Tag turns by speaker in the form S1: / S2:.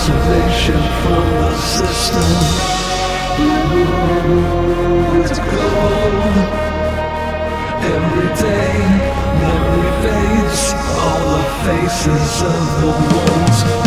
S1: observation from the system. Ooh, it's cold. Every day, memory fades. All the faces of the ones.